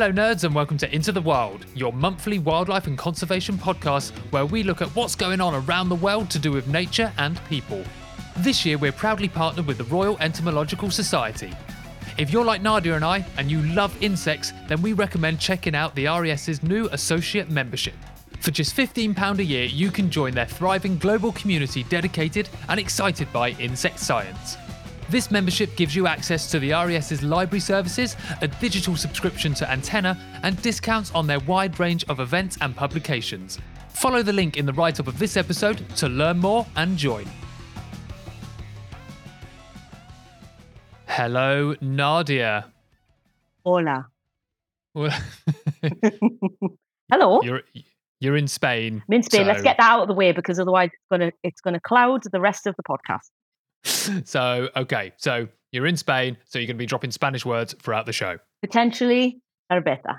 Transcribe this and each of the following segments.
Hello, nerds, and welcome to Into the Wild, your monthly wildlife and conservation podcast where we look at what's going on around the world to do with nature and people. This year, we're proudly partnered with the Royal Entomological Society. If you're like Nadia and I and you love insects, then we recommend checking out the RES's new associate membership. For just £15 a year, you can join their thriving global community dedicated and excited by insect science. This membership gives you access to the RES's library services, a digital subscription to Antenna, and discounts on their wide range of events and publications. Follow the link in the write up of this episode to learn more and join. Hello, Nadia. Hola. you're, Hello. you're in Spain. I'm in Spain. Let's get that out of the way because otherwise it's gonna it's gonna cloud the rest of the podcast. So, okay, so you're in Spain, so you're going to be dropping Spanish words throughout the show. Potentially cerveza.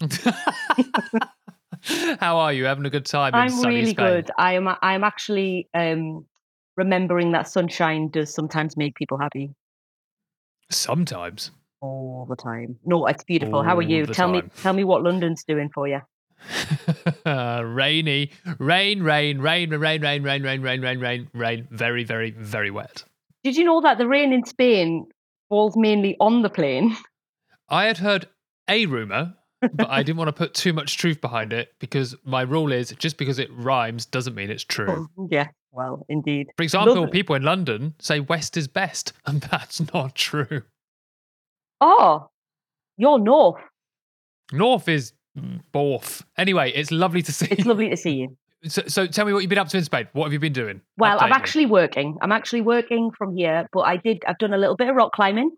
How are you? Having a good time in I'm sunny really Spain? good. I am I am actually um remembering that sunshine does sometimes make people happy Sometimes. all the time. No, it's beautiful. How are you? Tell me tell me what London's doing for you. Rainy, rain, rain, rain, rain, rain, rain, rain, rain, rain, rain, rain, rain. Very, very, very wet. Did you know that the rain in Spain falls mainly on the plane? I had heard a rumor, but I didn't want to put too much truth behind it because my rule is just because it rhymes doesn't mean it's true. Oh, yeah, well, indeed. For example, Lovely. people in London say west is best, and that's not true. Oh, you're north. North is Borth. Anyway, it's lovely to see. It's lovely to see you. So, so tell me what you've been up to in Spain. What have you been doing? Well, I'm me. actually working. I'm actually working from here, but I did. I've done a little bit of rock climbing,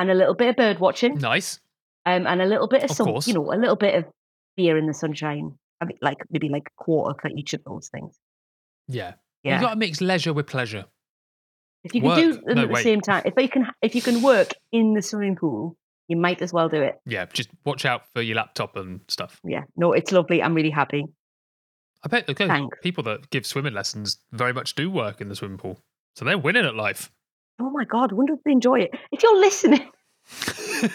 and a little bit of bird watching, nice. um, and a little bit of, Of sun. You know, a little bit of beer in the sunshine. I mean, like maybe like a quarter for each of those things. Yeah. Yeah. You got to mix leisure with pleasure. if you can work. do them No, at the wait. same time, if you can, if you can work in the swimming pool, you might as well do it. Yeah, just watch out for your laptop and stuff. Yeah. No, it's lovely. I'm really happy. I bet okay, Thanks. people that give swimming lessons very much do work in the swimming pool. So they're winning at life. Oh my god, I wonder if they enjoy it. If you're listening,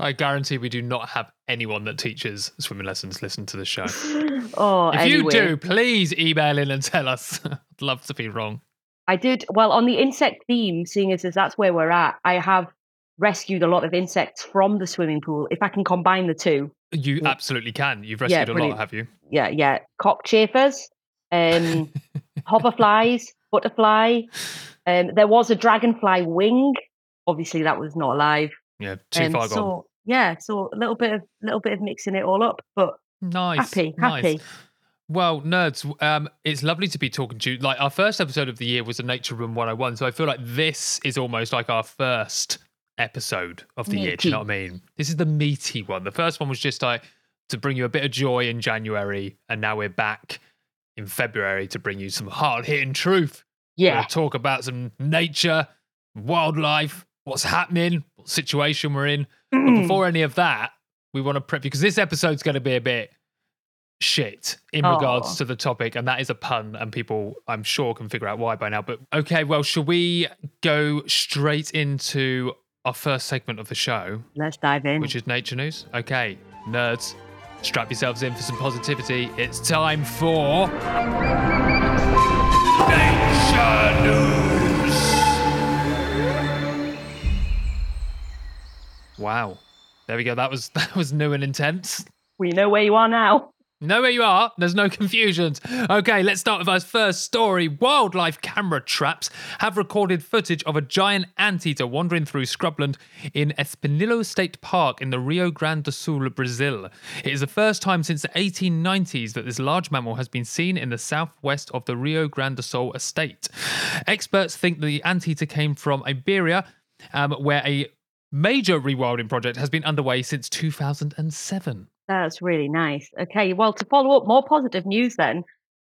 I guarantee we do not have anyone that teaches swimming lessons listen to the show. oh, If anyway. you do, please email in and tell us. I'd love to be wrong. I did well on the insect theme, seeing as that's where we're at. I have rescued a lot of insects from the swimming pool. If I can combine the two, You Yeah. absolutely can. You've Yeah, rescued a lot, have you? yeah, yeah, cockchafers, um, hoverflies, butterfly. Um, there was a dragonfly wing. Obviously, that was not alive. Yeah, too Um, far gone. so yeah, so a little bit of little bit of mixing it all up, but Nice. happy, nice. happy. Well, nerds, um, it's lovely to be talking to you. Like our first episode of the year was a Nature Room 101, so I feel like this is almost like our first episode of the year. Do you know what I mean? This is the meaty one. The first one was just like to bring you a bit of joy in January, and now we're back in February to bring you some hard hitting truth. Yeah, talk about some nature, wildlife, what's happening, what situation we're in. But Mm. before any of that, we want to prep you because this episode's going to be a bit shit in regards to the topic, and that is a pun, and people, I'm sure, can figure out why by now. But okay, well, shall we go straight into our first segment of the show, let's dive in. which is nature news? Okay, nerds, strap yourselves in for some positivity. It's time for nature news. Wow. There we go. That was that was new and intense. we know where you are now. Know where you are. There's no confusions. Okay, let's start with our first story. Wildlife camera traps have recorded footage of a giant anteater wandering through scrubland in Espinilho State Park in the Rio Grande do Sul, Brazil. It is the first time since the 1890s that this large mammal has been seen in the southwest of the Rio Grande do Sul estate. Experts think the anteater came from Iberá, um, where a major rewilding project has been underway since 2007. That's really nice. Okay, well, to follow up more positive news then,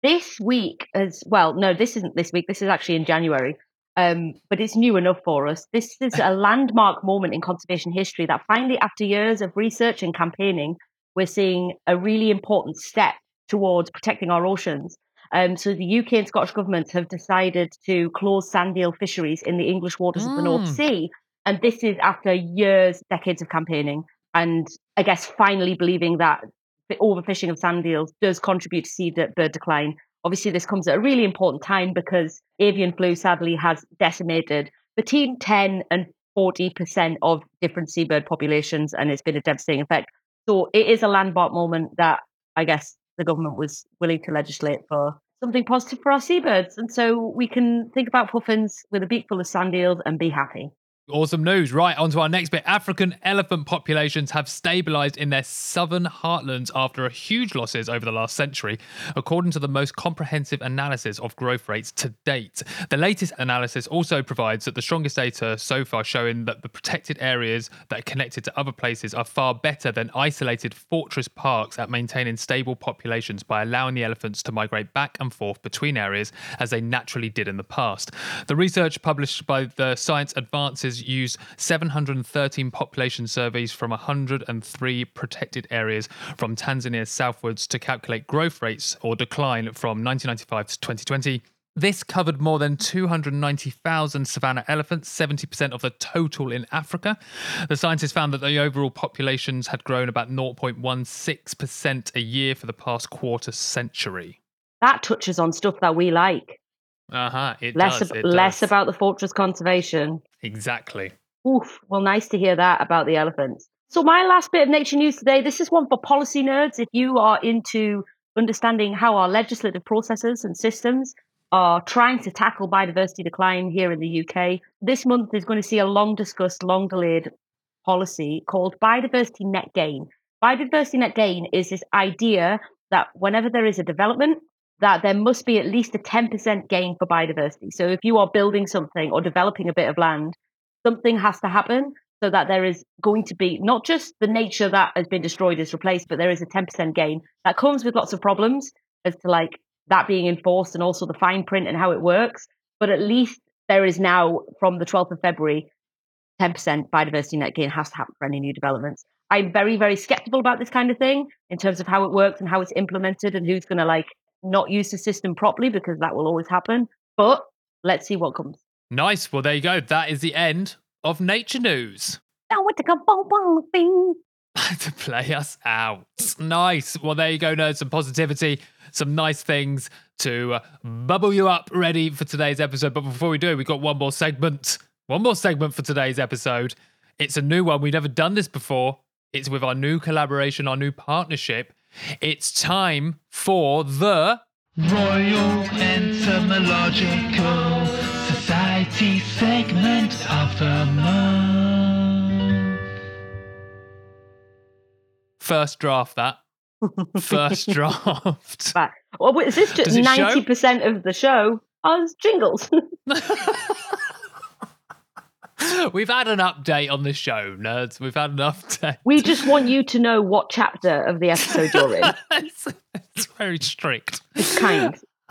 this week as well, no, this isn't this week, this is actually in January, um, but it's new enough for us. This is a landmark moment in conservation history that finally, after years of research and campaigning, we're seeing a really important step towards protecting our oceans. Um, so the UK and Scottish governments have decided to close sand eel fisheries in the English waters of the North Mm. Sea And this is after years, decades of campaigning, and I guess finally believing that the overfishing of sand eels does contribute to sea uh, bird decline. Obviously, this comes at a really important time because avian flu sadly has decimated between 10 and 40% of different seabird populations, and it's been a devastating effect. So it is a landmark moment that I guess the government was willing to legislate for something positive for our seabirds. And so we can think about puffins with a beak full of sand eels and be happy. Awesome news. Right, on to our next bit. African elephant populations have stabilized in their southern heartlands after huge losses over the last century, according to the most comprehensive analysis of growth rates to date. The latest analysis also provides that the strongest data so far showing that the protected areas that are connected to other places are far better than isolated fortress parks at maintaining stable populations by allowing the elephants to migrate back and forth between areas as they naturally did in the past. The research published by the Science Advances used 713 population surveys from 103 protected areas from Tanzania southwards to calculate growth rates or decline from 1995 to 2020. This covered more than 290,000 savanna elephants, 70% of the total in Africa. The scientists found that the overall populations had grown about 0.16% a year for the past quarter century. That touches on stuff that we like. Uh huh. It less does. ab- it less does. about the fortress conservation. exactly. Oof. Well, nice to hear that about the elephants. So my last bit of nature news today. This is one for policy nerds. If you are into understanding how our legislative processes and systems are trying to tackle biodiversity decline here in the UK, this month is going to see a long discussed, long delayed policy called biodiversity net gain. Biodiversity net gain is this idea that whenever there is a development, that there must be at least a 10% gain for biodiversity. So if you are building something or developing a bit of land, something has to happen so that there is going to be not just the nature that has been destroyed is replaced, but there is a 10% gain. That comes with lots of problems as to like that being enforced and also the fine print and how it works. But at least there is now from the 12th of February, 10% biodiversity net gain has to happen for any new developments. I'm very, very skeptical about this kind of thing in terms of how it works and how it's implemented and who's going to like not use the system properly because that will always happen. But let's see what comes. Nice. Well, there you go. That is the end of Nature News. Now what to go boom boom thing. to play us out. Nice. Well, there you go, nerds. Some positivity, some nice things to uh, bubble you up ready for today's episode. But before we do, we've got one more segment. One more segment for today's episode. It's a new one. We've never done this before. It's with our new collaboration, our new partnership. It's time for the Royal Entomological Society segment of the month. first draft. That first draft. But well, is this just Does it show? ninety percent of the show? As jingles. We've had an update on the show, nerds. We've had an update. we just want you to know what chapter of the episode you're in. it's, it's very strict. It's kind.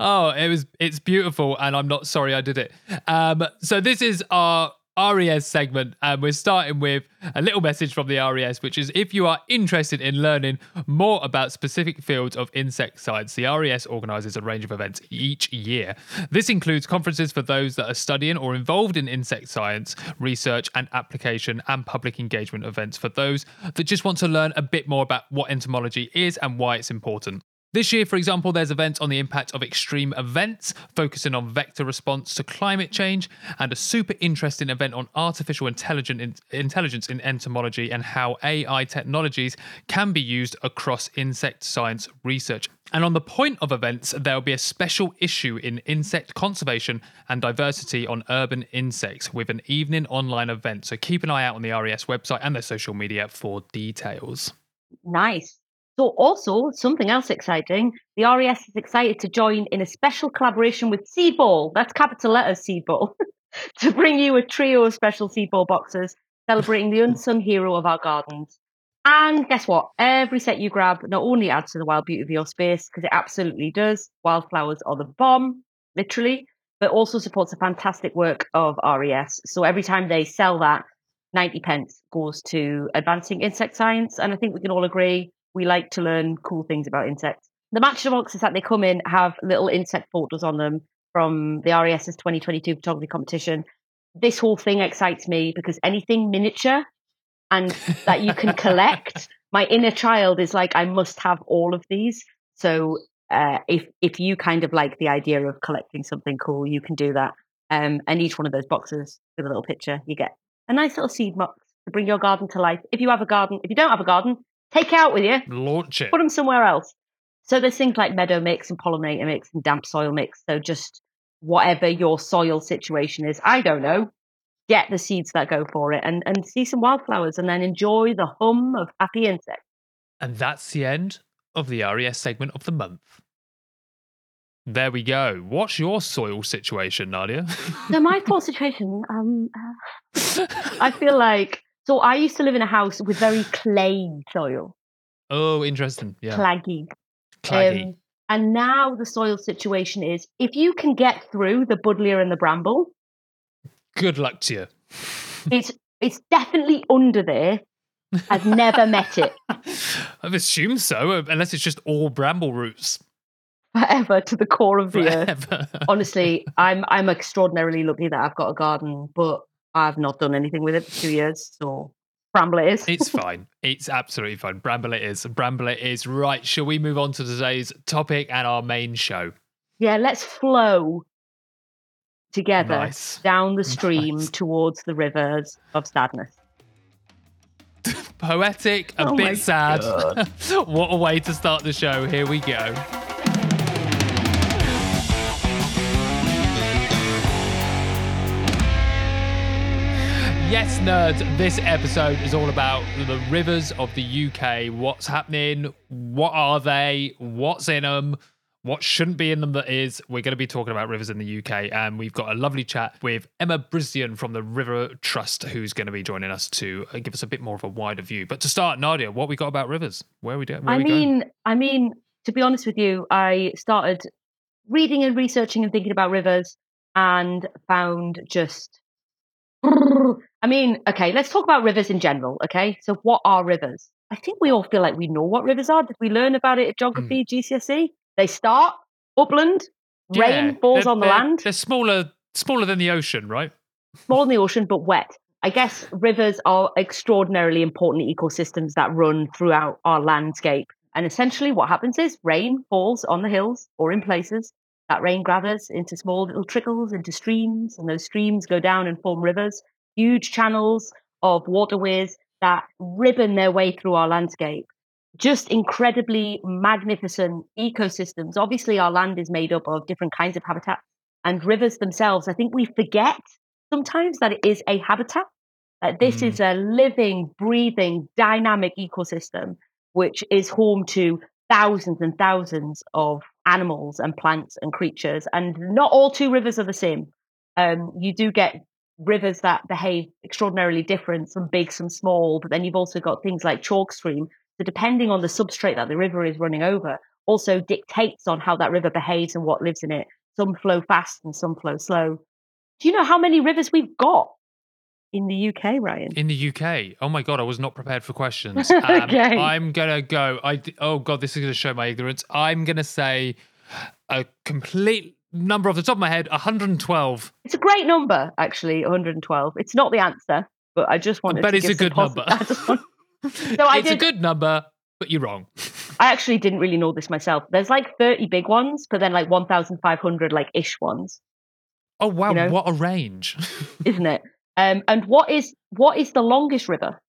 oh, it was it's beautiful, and I'm not sorry I did it. Um, so this is our RES segment, and we're starting with a little message from the RES, which is if you are interested in learning more about specific fields of insect science, the RES organises a range of events each year. This includes conferences for those that are studying or involved in insect science, research and application, and public engagement events for those that just want to learn a bit more about what entomology is and why it's important. This year, for example, there's events on the impact of extreme events, focusing on vector response to climate change, and a super interesting event on artificial intelligence in entomology and how AI technologies can be used across insect science research. And on the point of events, there'll be a special issue in insect conservation and diversity on urban insects with an evening online event. So keep an eye out on the RES website and their social media for details. Nice. So, also something else exciting. The RES is excited to join in a special collaboration with Seedball. That's capital letters Seedball to bring you a trio of special Seedball boxes celebrating the unsung hero of our gardens. And guess what? Every set you grab not only adds to the wild beauty of your space, because it absolutely does. Wildflowers are the bomb, literally, but also supports the fantastic work of RES. So every time they sell that, 90 pence goes to advancing insect science. And I think we can all agree we like to learn cool things about insects. The match boxes that they come in have little insect photos on them from the RES's 2022 photography competition. this whole thing excites me because anything miniature and that you can collect, my inner child is like, I must have all of these. So uh, if if you kind of like the idea of collecting something cool, you can do that. Um, and each one of those boxes with a little picture, you get a nice little seed box to bring your garden to life. If you have a garden, if you don't have a garden, take it out with you, Launch it. put them somewhere else. So there's things like meadow mix and pollinator mix and damp soil mix. So just whatever your soil situation is, I don't know, get the seeds that go for it and, and see some wildflowers and then enjoy the hum of happy insects. And that's the end of the RES segment of the month. There we go. What's your soil situation, Nadia? So my soil situation, um, uh, I feel like so I used to live in a house with very clay soil, oh, interesting. Yeah. claggy. Claggy. Um, and now the soil situation is if you can get through the buddleia and the bramble, Good luck to you. it's it's definitely under there. I've never met it I've assumed so, uh, unless it's just all bramble roots. forever to the core of the earth. Honestly, I'm I'm extraordinarily lucky that I've got a garden, but I've not done anything with it for two years. So bramble it is. it's fine. It's absolutely fine. Bramble it is. Bramble it is. Right. Shall we move on to today's topic and our main show? yeah, let's flow together Nice. down the stream Nice. towards the rivers of sadness. Poetic, a Oh bit sad. what a way to start the show. Here we go. Yes, nerds, this episode is all about the rivers of the UK. What's happening? What are they? What's in them? What shouldn't be in them that is? We're going to be talking about rivers in the UK, and we've got a lovely chat with Emma Brisdion from the River Trust, who's going to be joining us to uh, give us a bit more of a wider view. But to start, Nadia, what we got about rivers? Where are we, do- where I we going? mean, I mean, to be honest with you, I started reading and researching and thinking about rivers and found just I mean, okay, let's talk about rivers in general, okay? So what are rivers? I think we all feel like we know what rivers are. Did we learn about it at hmm. geography, GCSE? They start upland, Yeah, rain falls on the land, They're smaller, smaller than the ocean, right? small than the ocean but wet. I guess rivers are extraordinarily important ecosystems that run throughout our landscape. And essentially, what happens is rain falls on the hills or in places. That rain gathers into small little trickles into streams, and those streams go down and form rivers, huge channels of waterways that ribbon their way through our landscape. Just incredibly magnificent ecosystems. Obviously, our land is made up of different kinds of habitats, and rivers themselves, I think we forget sometimes that it is a habitat. That this Mm. is a living, breathing, dynamic ecosystem, which is home to thousands and thousands of animals and plants and creatures. And not all two rivers are the same. Um, you do get rivers that behave extraordinarily different, some big, some small, but then you've also got things like chalk stream. So depending on the substrate that the river is running over, also dictates on how that river behaves and what lives in it. Some flow fast and some flow slow. Do you know how many rivers we've got in the UK, Ryan? In the UK. Oh my god, I was not prepared for questions. Um, Okay. I'm gonna go. I oh god, this is gonna show my ignorance. I'm gonna say a complete number off the top of my head, 112. It's a great number, actually, 112. It's not the answer, but I just wanted but to it's a good posi- number. I, just want- So I it's a good number, but you're wrong. I actually didn't really know this myself. There's like 30 big ones, but then like 1,500 like ish ones, Oh wow, know? what a range. isn't it? Um, and what is what is the longest river?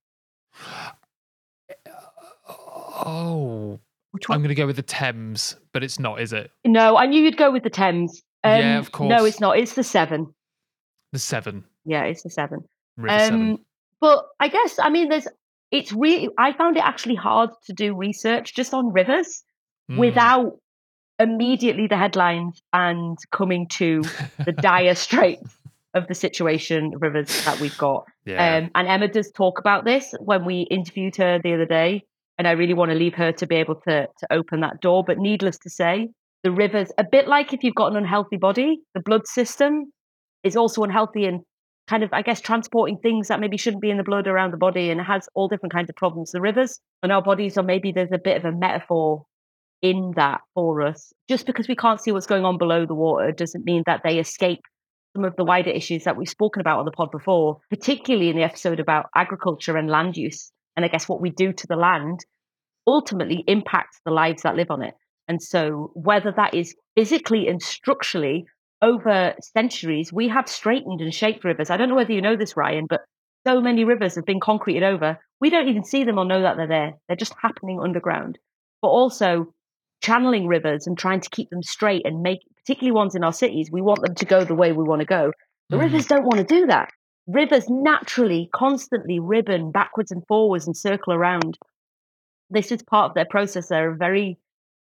oh, I'm gonna go with the Thames, but it's not, is it? No, I knew you'd go with the Thames. Um, Yeah, of course. No, it's not. It's the Severn. The Severn. Yeah, it's the Severn. River. Um, but I guess I mean, there's. It's really. I found it actually hard to do research just on rivers Mm. without immediately the headlines and coming to the dire straits of the situation rivers that we've got. yeah. Um, and Emma does talk about this when we interviewed her the other day. And I really want to leave her to be able to, to open that door. But needless to say, the rivers, a bit like if you've got an unhealthy body, the blood system is also unhealthy and kind of, I guess, transporting things that maybe shouldn't be in the blood around the body and has all different kinds of problems. The rivers and our bodies, or maybe there's a bit of a metaphor in that for us. Just because we can't see what's going on below the water doesn't mean that they escape some of the wider issues that we've spoken about on the pod before, particularly in the episode about agriculture and land use, and I guess what we do to the land ultimately impacts the lives that live on it. And so, whether that is physically and structurally over centuries, we have straightened and shaped rivers. I don't know whether you know this, Ryan, but so many rivers have been concreted over. We don't even see them or know that they're there. They're just happening underground. But also, channeling rivers and trying to keep them straight and make, particularly ones in our cities, we want them to go the way we want to go. The Mm. rivers don't want to do that. Rivers naturally, constantly ribbon backwards and forwards and circle around. This is part of their process. They're very,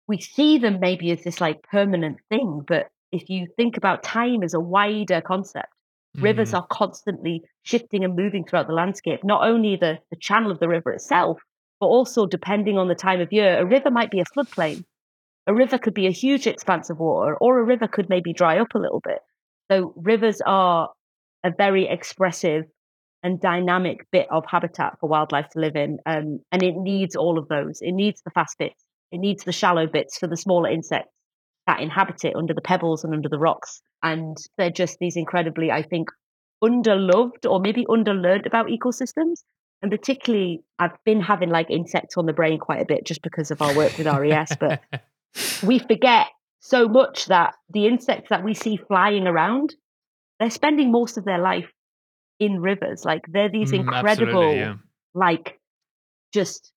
we see them maybe as this like permanent thing, but if you think about time as a wider concept, rivers Mm. are constantly shifting and moving throughout the landscape. Not only the, the channel of the river itself, but also depending on the time of year, a river might be a floodplain. A river could be a huge expanse of water, or a river could maybe dry up a little bit. So rivers are a very expressive and dynamic bit of habitat for wildlife to live in, um, and it needs all of those. It needs the fast bits. It needs the shallow bits for the smaller insects that inhabit it under the pebbles and under the rocks. And they're just these incredibly, I think, underloved or maybe underlearned about ecosystems. And particularly, I've been having like insects on the brain quite a bit just because of our work with RES, but we forget so much that the insects that we see flying around, they're spending most of their life in rivers. Like they're these Mm, incredible, yeah. like just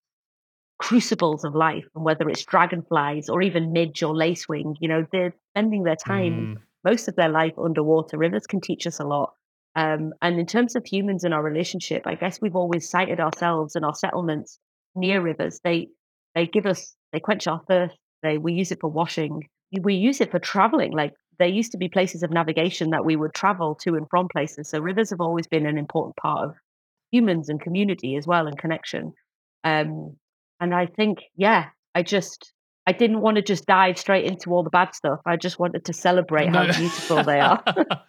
crucibles of life. And whether it's dragonflies or even midge or lacewing, you know, they're spending their time, Mm. most of their life underwater. Rivers can teach us a lot. Um, and in terms of humans and our relationship, I guess we've always sighted ourselves and our settlements near rivers. They they give us they quench our thirst. They we use it for washing. We use it for traveling. Like there used to be places of navigation that we would travel to and from places. So rivers have always been an important part of humans and community as well and connection. Um, and I think, yeah, I just I didn't want to just dive straight into all the bad stuff. I just wanted to celebrate how beautiful they are.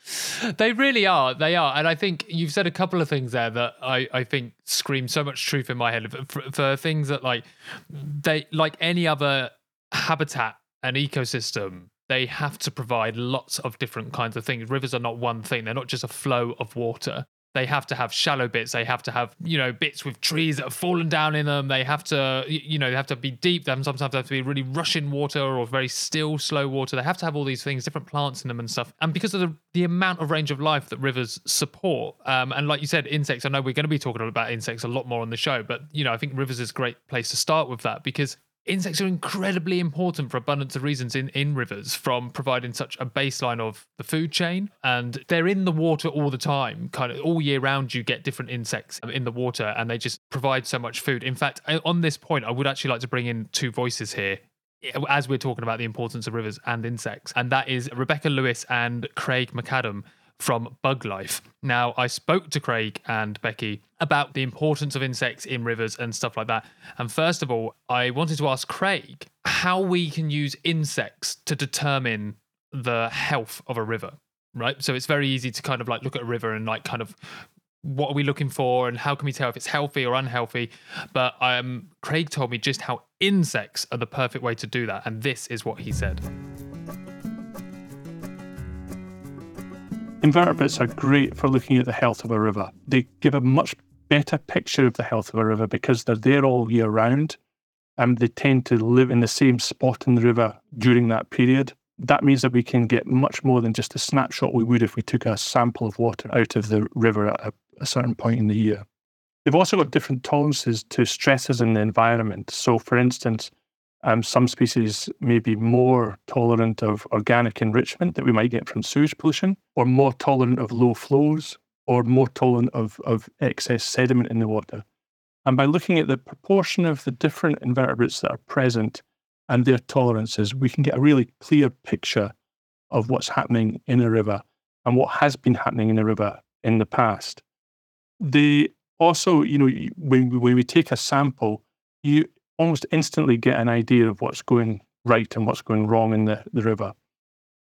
they really are. They are. And I think you've said a couple of things there that I, I think scream so much truth in my head for, for things that like they like any other habitat and ecosystem they have to provide lots of different kinds of things. Rivers are not one thing. They're not just a flow of water. They have to have shallow bits. They have to have you know bits with trees that have fallen down in them. They have to you know they have to be deep. They sometimes have to be really rushing water or very still slow water. They have to have all these things different plants in them and stuff. And because of the, the amount of range of life that rivers support um, and like you said insects i know we're going to be talking about insects a lot more on the show but you know i think rivers is a great place to start with that because insects are incredibly important for abundance of reasons in, in rivers from providing such a baseline of the food chain. And they're in the water all the time kind of all year round you get different insects um, in the water and they just provide so much food. In fact on this point i would actually like to bring in two voices here eh, as we're talking about the importance of rivers and insects. And that is rebecca lewis and craig MacAdam from Bug Life. Now, I spoke to Craig and Becky about the importance of insects in rivers and stuff like that. And first of all, I wanted to ask Craig how we can use insects to determine the health of a river, right? So it's very easy to kind of like look at a river and like kind of what are we looking for and how can we tell if it's healthy or unhealthy? But um, Craig told me just how insects are the perfect way to do that. And this is what he said. Invertebrates are great for looking at the health of a river. They give a much better picture of the health of a river because they're there all year round and they tend to live in the same spot in the river during that period. That means that we can get much more than just a snapshot we would if we took a sample of water out of the river at a, a certain point in the year. They've also got different tolerances to stresses in the environment. So, for instance, um, some species may be more tolerant of organic enrichment that we might get from sewage pollution, or more tolerant of low flows, or more tolerant of, of excess sediment in the water. And by looking at the proportion of the different invertebrates that are present and their tolerances, we can get a really clear picture of what's happening in a river and what has been happening in a river in the past. They also, you know, when, when we take a sample, you almost instantly get an idea of what's going right and what's going wrong in the, the river.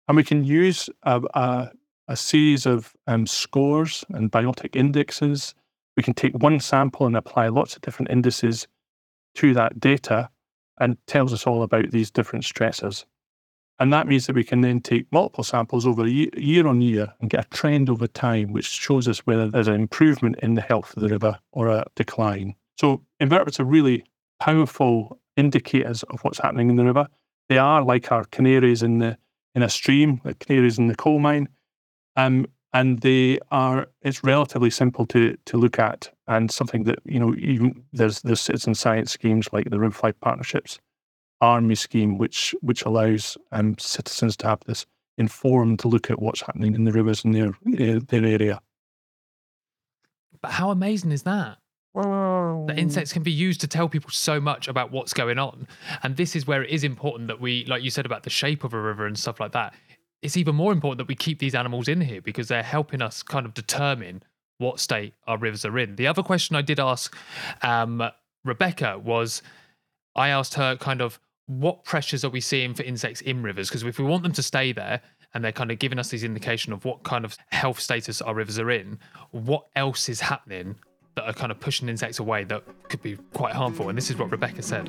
And we can use a, a, a series of um, scores and biotic indexes. We can take one sample and apply lots of different indices to that data and tells us all about these different stressors. And that means that we can then take multiple samples over year on year and get a trend over time, which shows us whether there's an improvement in the health of the river or a decline. So invertebrates are really powerful indicators of what's happening in the river. They are like our canaries in the in a stream, like canaries in the coal mine. Um, and they are it's relatively simple to to look at and something that you know even there's there's citizen science schemes like the River Flight Partnerships ARMI scheme, which which allows um, citizens to have this informed look at what's happening in the rivers in their their area. But how amazing is that? The insects can be used to tell people so much about what's going on. And this is where it is important that we, like you said about the shape of a river and stuff like that, it's even more important that we keep these animals in here because they're helping us kind of determine what state our rivers are in. The other question I did ask um, Rebecca was I asked her kind of what pressures are we seeing for insects in rivers? Because if we want them to stay there and they're kind of giving us this indication of what kind of health status our rivers are in, what else is happening that are kind of pushing insects away that could be quite harmful? And this is what Rebecca said.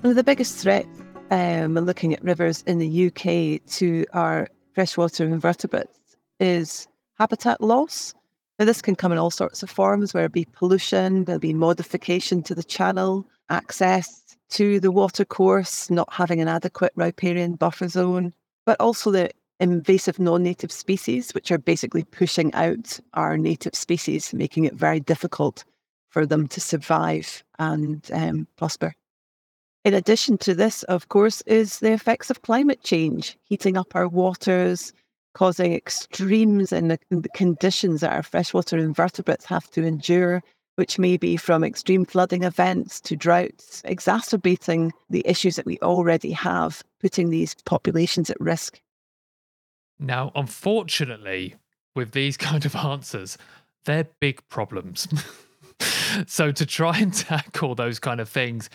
One of the biggest threats um, when looking at rivers in the UK to our freshwater invertebrates is habitat loss. Now, this can come in all sorts of forms, where it be pollution, there'll be modification to the channel, access to the watercourse, not having an adequate riparian buffer zone, but also the invasive non native species, which are basically pushing out our native species, making it very difficult for them to survive and um, prosper. In addition to this, of course, is the effects of climate change, heating up our waters, causing extremes in the, in the conditions that our freshwater invertebrates have to endure, which may be from extreme flooding events to droughts, exacerbating the issues that we already have, putting these populations at risk. Now, unfortunately, with these kind of answers, they're big problems. so to try and tackle those kind of things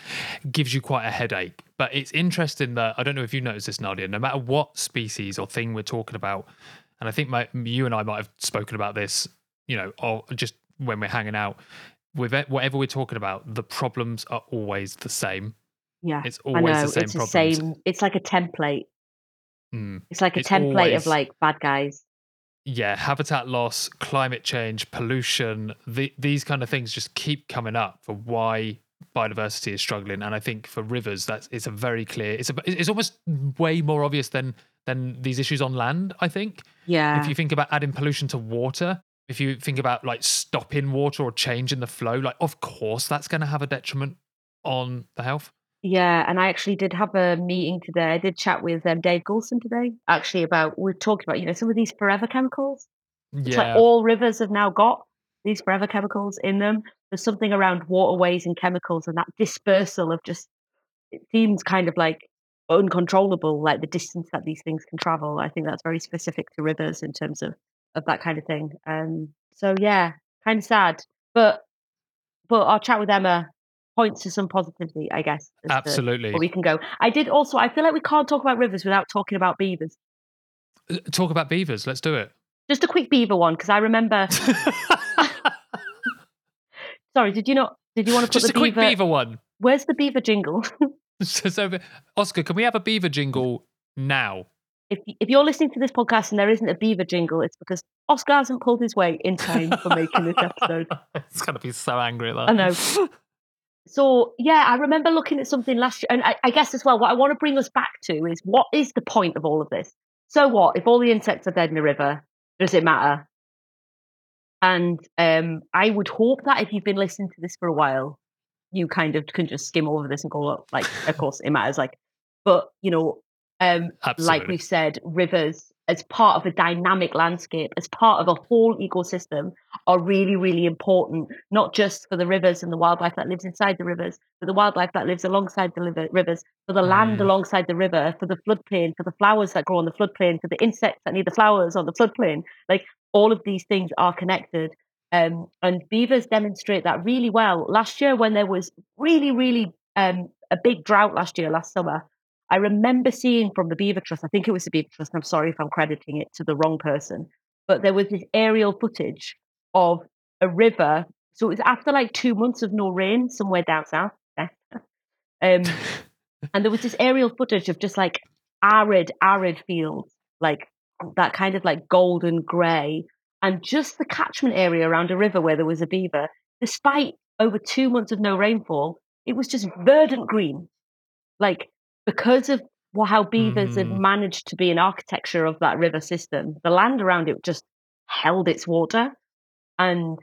gives you quite a headache. But it's interesting that I don't know if you noticed this, Nadia. No matter what species or thing we're talking about, and I think my, you and I might have spoken about this, you know, or just when we're hanging out. With it, whatever we're talking about, the problems are always the same. Yeah, It's always the same it's same. It's like a template. Mm. It's like a It's template always- of like bad guys. yeah, habitat loss, climate change, pollution, the, these kind of things just keep coming up for why biodiversity is struggling. And I think for rivers, that's it's a very clear. It's a, it's almost way more obvious than than these issues on land. I think Yeah. if you think about adding pollution to water, if you think about like stopping water or changing the flow, like of course that's going to have a detriment on the health. Yeah, and I actually did have a meeting today. I did chat with um, Dave Goulson today, actually about we're talking about you know some of these forever chemicals. It's Yeah, like all rivers have now got these forever chemicals in them. There's something around waterways and chemicals and that dispersal of just it seems kind of like uncontrollable, like the distance that these things can travel. I think that's very specific to rivers in terms of of that kind of thing. Um, so yeah, kind of sad, but but our chat with Emma points to some positivity, I guess. to absolutely. Where we can go. I did also. I feel like we can't talk about rivers without talking about beavers. Uh, Talk about beavers. Let's do it. Just a quick beaver one because I remember. Sorry, did you not? Did you want to put Just the a quick beaver? beaver one. Where's the beaver jingle? so, so, Oscar, can we have a beaver jingle now? if if you're listening to this podcast and there isn't a beaver jingle, it's because Oscar hasn't pulled his weight in time for making this episode. it's gonna be so angry at that. I know. So yeah, I remember looking at something last year, and I, I guess as well, what I want to bring us back to is what is the point of all of this? So what if all the insects are dead in the river? Does it matter? And um, I would hope that if you've been listening to this for a while, you kind of can just skim over this and go, like, of course it matters. Like, but you know, um, like we've said, rivers as part of a dynamic landscape, as part of a whole ecosystem, are really, really important, not just for the rivers and the wildlife that lives inside the rivers, but the wildlife that lives alongside the rivers, for the land Mm. alongside the river, for the floodplain, for the flowers that grow on the floodplain, for the insects that need the flowers on the floodplain. Like all of these things are connected. Um, and beavers demonstrate that really well. Last year, when there was really, really um, a big drought last year, last summer, I remember seeing from the Beaver Trust, I think it was the Beaver Trust, and I'm sorry if I'm crediting it to the wrong person, but there was this aerial footage of a river. So it was after like two months of no rain somewhere down south. um, and there was this aerial footage of just like arid, arid fields, like that kind of like golden grey, and just the catchment area around a river where there was a beaver. Despite over two months of no rainfall, it was just verdant green, like because of how beavers had Mm. managed to be an architecture of that river system. The land around it just held its water, and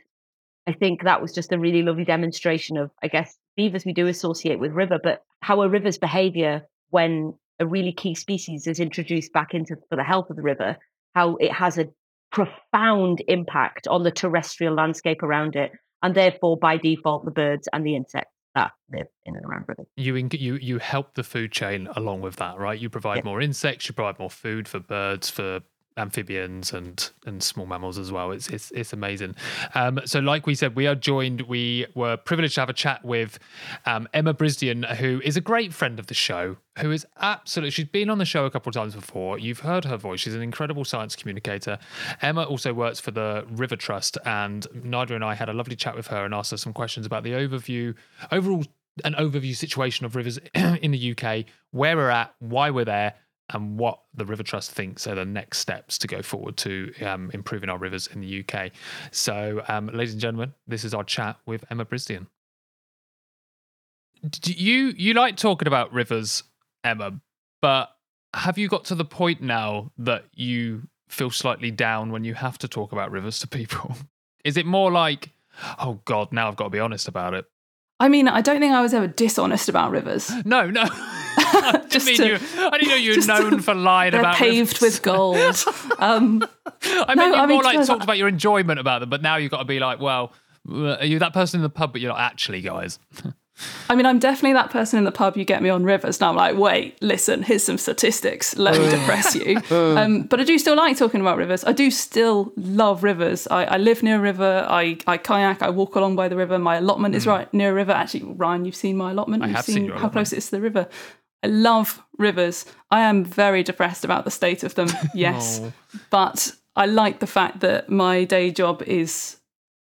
I think that was just a really lovely demonstration of, I guess, beavers we do associate with river, but how a river's behavior when a really key species is introduced back into for the health of the river, how it has a profound impact on the terrestrial landscape around it, and therefore by default the birds and the insects that live in and around rivers. You you you help the food chain along with that, right? You provide Yeah. more insects, you provide more food for birds, for amphibians and and small mammals as well. It's it's it's amazing. Um, so, like we said, we are joined. We were privileged to have a chat with um, Emma Brisdion, who is a great friend of the show. Who is absolutely she's been on the show a couple of times before. You've heard her voice. She's an incredible science communicator. Emma also works for the River Trust, and Nadia and I had a lovely chat with her and asked her some questions about the overview, overall an overview situation of rivers in the UK, where we're at, why we're there, and what the River Trust thinks are the next steps to go forward to um, improving our rivers in the UK. So, um, ladies and gentlemen, this is our chat with Emma Brisdion. Do you you like talking about rivers, Emma? But have you got to the point now that you feel slightly down when you have to talk about rivers to people? Is it more like, oh God, now I've got to be honest about it? I mean, I don't think I was ever dishonest about rivers. No, no. I didn't Just mean to- you. I didn't know you were just to- known for lying They're about paved rivers. with gold. Um, I No, mean, you I mean, more to like be honest, talked about your enjoyment about them, but now you've got to be like, well, uh, are you that person in the pub? But you're not actually, guys. I mean, I'm definitely that person in the pub you get me on rivers. Now I'm like, wait, listen, here's some statistics. Let me depress you. Um, but I do still like talking about rivers. I do still love rivers. I, I live near a river. I, I kayak. I walk along by the river. My allotment is right near a river. Actually, Ryan, you've seen my allotment. I you've have seen your how allotment. close it is to the river. I love rivers. I am very depressed about the state of them. Yes. Oh. but I like the fact that my day job is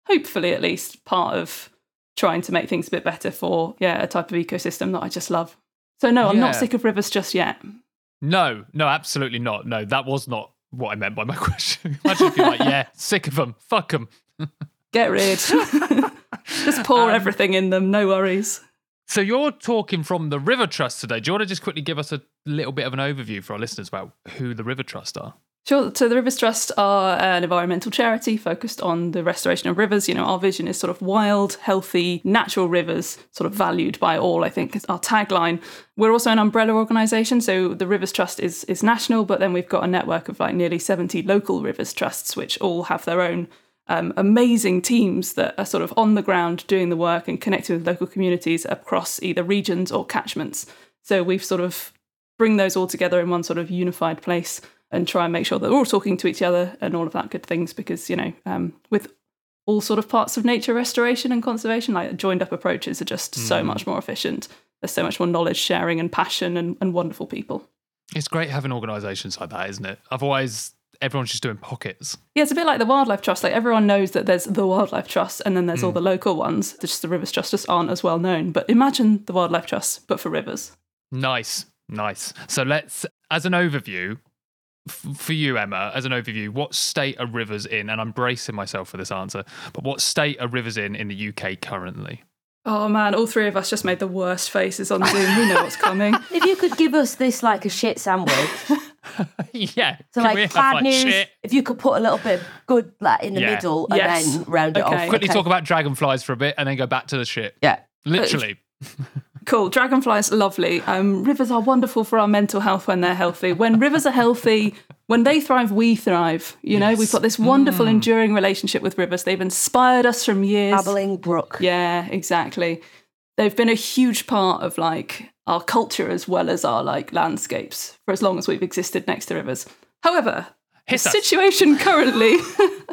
hopefully at least part of trying to make things a bit better for yeah a type of ecosystem that I just love. So no, I'm Yeah. not sick of rivers just yet. No, no, absolutely not. No, that was not what I meant by my question. Imagine if you're like, yeah, sick of them, fuck them. Get rid. just pour Um, everything in them. No worries. So you're talking from the River Trust today. Do you want to just quickly give us a little bit of an overview for our listeners about who the River Trust are? Sure. So the Rivers Trust are an environmental charity focused on the restoration of rivers. You know, our vision is sort of wild, healthy, natural rivers, sort of valued by all. I think is our tagline. We're also an umbrella organisation, so the Rivers Trust is is national, but then we've got a network of like nearly seventy local rivers trusts, which all have their own um, amazing teams that are sort of on the ground doing the work and connecting with local communities across either regions or catchments. So we've sort of bring those all together in one sort of unified place and try and make sure that we're all talking to each other and all of that good things because you know um, with all sort of parts of nature restoration and conservation like joined up approaches are just so much more efficient there's so much more knowledge sharing and passion and, and wonderful people It's great having organisations like that, isn't it? Otherwise, everyone's just doing pockets. yeah it's a bit like the wildlife trust like everyone knows that there's the wildlife trust and then there's all hmm. the local ones just the rivers trust just aren't as well known but imagine the wildlife trust but for rivers Nice, nice. So let's, as an overview, f- for you, Emma, as an overview, what state are rivers in? And I'm bracing myself for this answer, but what state are rivers in in the UK currently? oh man all three of us just made the worst faces on zoom we know what's coming If you could give us this like a shit sandwich, yeah. so can like have, bad like, news, shit? if you could put a little bit of good like in the Yeah. middle Yes. and then round it Okay. off. Quickly Okay. talk about dragonflies for a bit and then go back to the shit. Yeah. Literally. Cool. Dragonflies, lovely. Um, rivers are wonderful for our mental health when they're healthy. When rivers are healthy, when they thrive, we thrive. You know, we've got this wonderful, enduring relationship with rivers. They've inspired us from years. Babbling brook. Yeah, exactly. They've been a huge part of like our culture as well as our like landscapes for as long as we've existed next to rivers. However, Hiss the us. situation currently,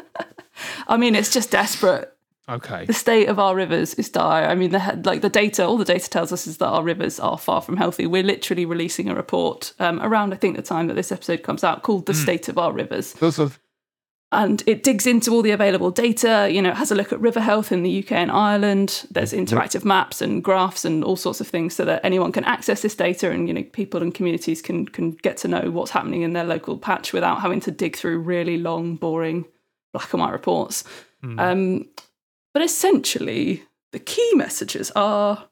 I mean, it's just desperate Okay. the state of our rivers is dire. I mean, the like the data, all the data tells us is that our rivers are far from healthy. We're literally releasing a report um, around, I think, the time that this episode comes out, called "The State of Our Rivers." Those are and it digs into all the available data. You know, it has a look at river health in the UK and Ireland. There's interactive maps and graphs and all sorts of things so that anyone can access this data, and you know, people and communities can can get to know what's happening in their local patch without having to dig through really long, boring black and white reports. Um, but essentially, the key messages are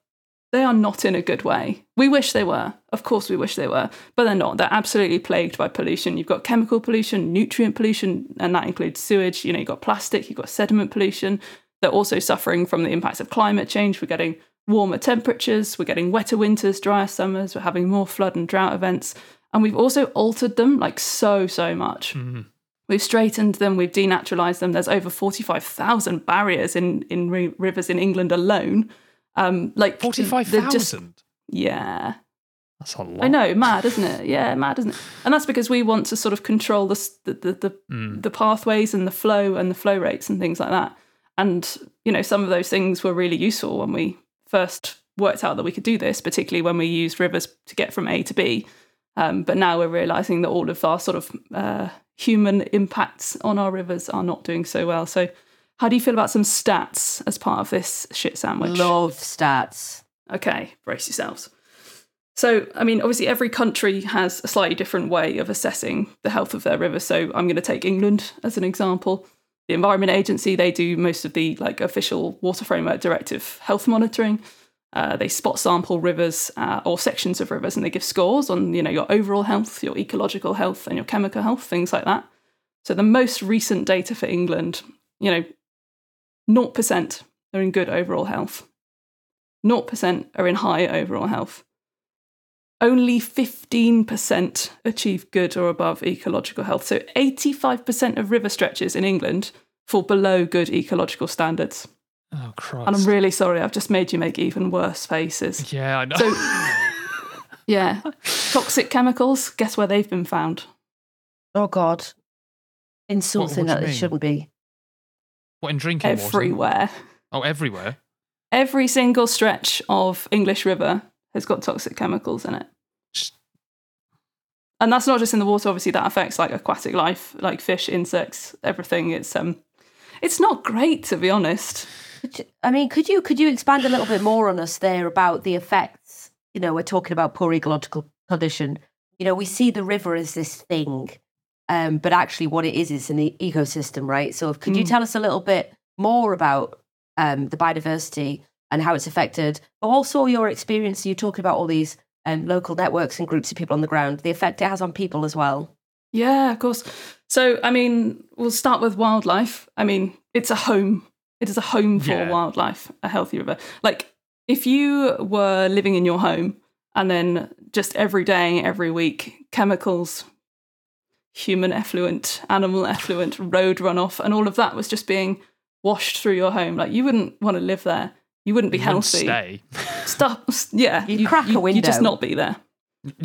they are not in a good way. We wish they were. Of course, we wish they were, but they're not. They're absolutely plagued by pollution. You've got chemical pollution, nutrient pollution, and that includes sewage. You know, you've got plastic, you've got sediment pollution. They're also suffering from the impacts of climate change. We're getting warmer temperatures, we're getting wetter winters, drier summers, we're having more flood and drought events. And we've also altered them like so, so much. We've straightened them, we've denaturalized them. There's over 45,000 barriers in, in rivers in England alone. Um, like 45,000? Yeah. That's a lot. I know, mad, isn't it? Yeah, mad, isn't it? And that's because we want to sort of control the the the, the, Mm. the pathways and the flow and the flow rates and things like that. And you know, some of those things were really useful when we first worked out that we could do this, particularly when we used rivers to get from A to B. Um, but now we're realizing that all of our sort of uh, human impacts on our rivers are not doing so well. So, how do you feel about some stats as part of this shit sandwich? Love stats. Okay, brace yourselves. So, I mean, obviously, every country has a slightly different way of assessing the health of their rivers. So, I'm going to take England as an example. The Environment Agency, they do most of the like official Water Framework Directive health monitoring. Uh, they spot sample rivers uh, or sections of rivers, and they give scores on you know your overall health, your ecological health, and your chemical health, things like that. So, the most recent data for England, you know, 0% are in good overall health. 0% are in high overall health. Only 15% achieve good or above ecological health. So 85% of river stretches in England fall below good ecological standards. Oh, Christ. And I'm really sorry, I've just made you make even worse faces. yeah, I know. So, yeah. Toxic chemicals, guess where they've been found? Oh God. In something what do you that it shouldn't be. what, in drinking water? Everywhere. Oh, everywhere? Every single stretch of English River has got toxic chemicals in it. And that's not just in the water, obviously that affects like aquatic life, like fish, insects, everything. It's um it's not great to be honest. I mean, could you could you expand a little bit more on us there about the effects? You know, we're talking about poor ecological condition. You know, we see the river as this thing, um, but actually, what it is is an e- ecosystem, right? So, could you Mm. tell us a little bit more about um, the biodiversity and how it's affected, but also your experience? You're talking about all these um, local networks and groups of people on the ground, the effect it has on people as well. Yeah, of course. So I mean, we'll start with wildlife. I mean, it's a home. It is a home for Yeah. wildlife, a healthy river. Like if you were living in your home and then just every day, every week, chemicals, human effluent, animal effluent, road runoff, and all of that was just being washed through your home. Like you wouldn't want to live there. You wouldn't be You wouldn't healthy. Stay. Stuff. Yeah, You'd crack a window. You'd just not be there.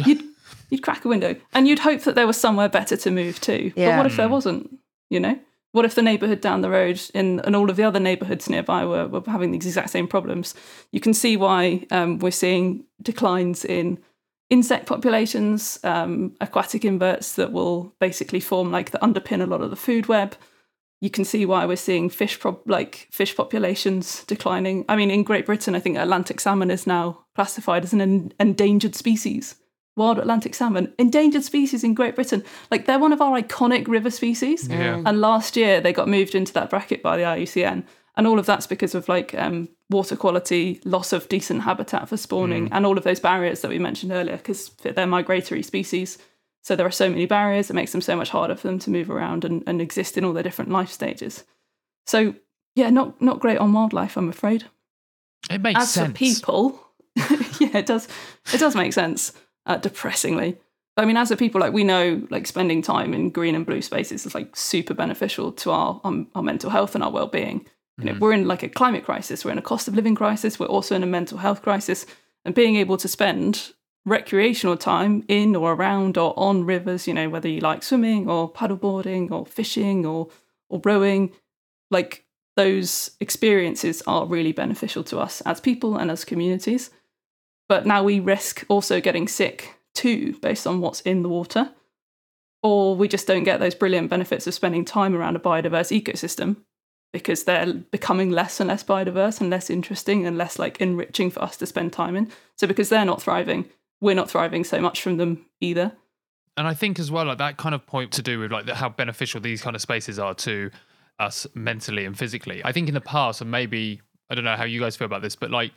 You'd you'd crack a window, and you'd hope that there was somewhere better to move to. But what if there Mm. wasn't? You know, what if the neighbourhood down the road in, and all of the other neighbourhoods nearby were, were having the exact same problems? You can see why um, we're seeing declines in insect populations, um, aquatic inverts that will basically form like the underpin a lot of the food web. You can see why we're seeing fish prob- like fish populations declining. I mean, in Great Britain, I think Atlantic salmon is now classified as an en- endangered species. Wild Atlantic salmon, endangered species in Great Britain. Like they're one of our iconic river species. Yeah. And last year they got moved into that bracket by the IUCN. And all of that's because of like um, water quality, loss of decent habitat for spawning, and all of those barriers that we mentioned earlier, because they're migratory species. So there are so many barriers, it makes them so much harder for them to move around and, and exist in all their different life stages. So yeah, not not great on wildlife, I'm afraid. It makes As sense. for people, yeah, it does. It does make sense. Uh, depressingly, I mean, as a people, like we know, like spending time in green and blue spaces is like super beneficial to our um, our mental health and our well being. You know, we're in like a climate crisis. We're in a cost of living crisis. We're also in a mental health crisis. And being able to spend recreational time in or around or on rivers, you know, whether you like swimming or paddleboarding or fishing or or rowing, like those experiences are really beneficial to us as people and as communities. But now we risk also getting sick too, based on what's in the water. or we just don't get those brilliant benefits of spending time around a biodiverse ecosystem because they're becoming less and less biodiverse and less interesting and less like enriching for us to spend time in. So because they're not thriving, we're not thriving so much from them either. And I think as well, like that kind of point to do with like the, how beneficial these kind of spaces are to us mentally and physically. I think in the past, and maybe I don't know how you guys feel about this, but like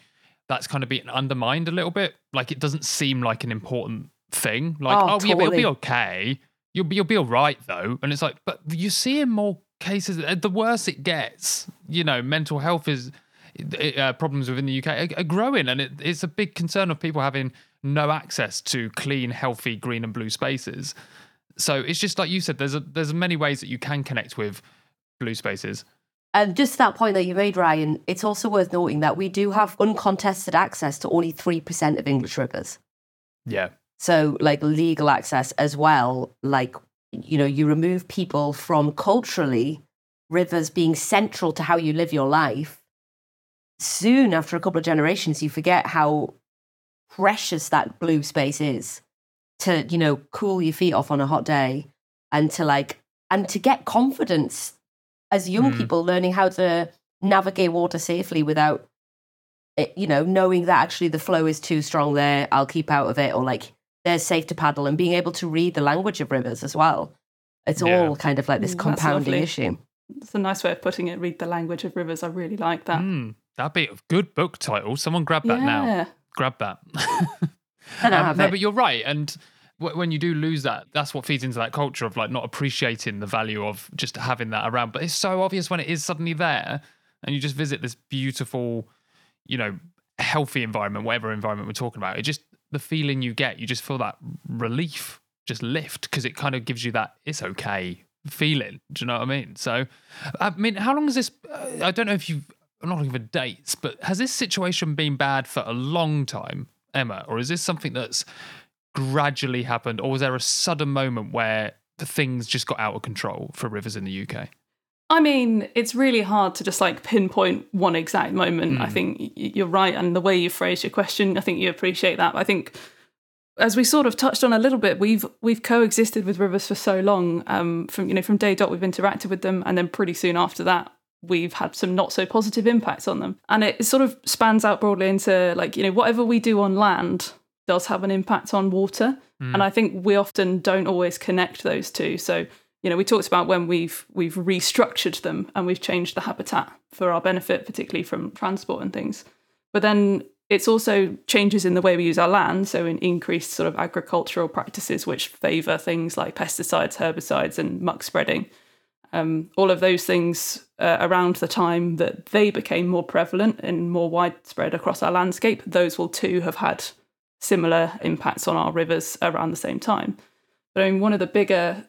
that's kind of been undermined a little bit. Like it doesn't seem like an important thing. Like, Oh, oh, yeah, but it'll be okay. You'll be you'll be all right though. And it's like, but you see in more cases, uh, the worse it gets. You know, mental health is uh, problems within the UK are, are growing, and it, it's a big concern of people having no access to clean, healthy, green and blue spaces. So it's just like you said. There's a, there's many ways that you can connect with blue spaces. And just that point that you made, Ryan, it's also worth noting that we do have uncontested access to only 3% of English rivers. Yeah, So, like legal access as well. Like, you know, you remove people from culturally rivers being central to how you live your life. Soon after a couple of generations, you forget how precious that blue space is to, you know, cool your feet off on a hot day and to like, and to get confidence as young Mm. people learning how to navigate water safely without it, you know, knowing that actually the flow is too strong there, I'll keep out of it, or like there's safe to paddle, and being able to read the language of rivers as well. It's Yeah. all kind of like this Mm, compounding lovely. issue. It's a nice way of putting it. Read the language of rivers. I really like that. Mm, that'd be a good book title. Someone grab that now. Grab that. Um, have no, it. but you're right, and w- when you do lose that, that's what feeds into that culture of like not appreciating the value of just having that around. But it's so obvious when it is suddenly there, and you just visit this beautiful, you know, healthy environment, whatever environment we're talking about. It just the feeling you get, you just feel that relief just lift because it kind of gives you that it's okay feeling. Do you know what I mean? So, I mean, how long has this? Uh, I don't know if you've. I'm not looking for dates, but has this situation been bad for a long time, Emma, or is this something that's gradually happened, or was there a sudden moment where the things just got out of control for rivers in the UK? I mean, it's really hard to just like pinpoint one exact moment. I Mm. think you're right, and the way you phrased your question, I think you appreciate that. I think, as we sort of touched on a little bit, we've we've coexisted with rivers for so long. Um, from you know from day dot, we've interacted with them, and then pretty soon after that, we've had some not so positive impacts on them, and it sort of spans out broadly into like you know whatever we do on land does have an impact on water, and mm. I think we often don't always connect those two. So you know, we talked about when we've we've restructured them and we've changed the habitat for our benefit, particularly from transport and things. But then it's also changes in the way we use our land, so in increased sort of agricultural practices which favour things like pesticides, herbicides, and muck spreading. Um, all of those things uh, around the time that they became more prevalent and more widespread across our landscape, those will too have had similar impacts on our rivers around the same time. But I mean, one of the bigger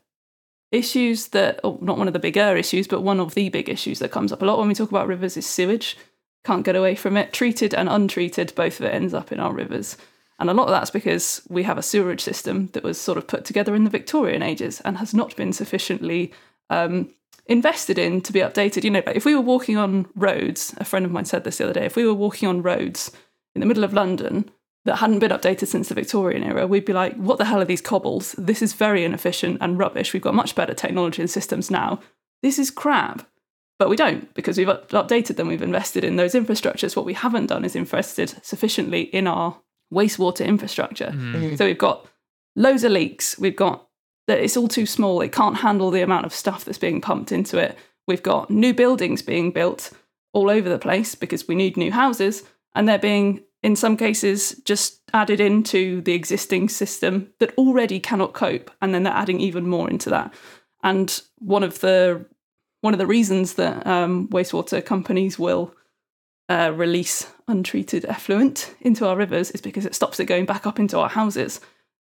issues that, or not one of the bigger issues, but one of the big issues that comes up a lot when we talk about rivers is sewage. Can't get away from it. Treated and untreated, both of it ends up in our rivers. And a lot of that's because we have a sewerage system that was sort of put together in the Victorian ages and has not been sufficiently um, invested in to be updated. You know, like if we were walking on roads, a friend of mine said this the other day, if we were walking on roads in the middle of London that hadn't been updated since the Victorian era, we'd be like, what the hell are these cobbles? This is very inefficient and rubbish. We've got much better technology and systems now. This is crap. But we don't because we've up- updated them, we've invested in those infrastructures. What we haven't done is invested sufficiently in our wastewater infrastructure. Mm-hmm. So we've got loads of leaks. We've got that it's all too small. It can't handle the amount of stuff that's being pumped into it. We've got new buildings being built all over the place because we need new houses, and they're being, in some cases, just added into the existing system that already cannot cope, and then they're adding even more into that. And one of the one of the reasons that um, wastewater companies will uh, release untreated effluent into our rivers is because it stops it going back up into our houses.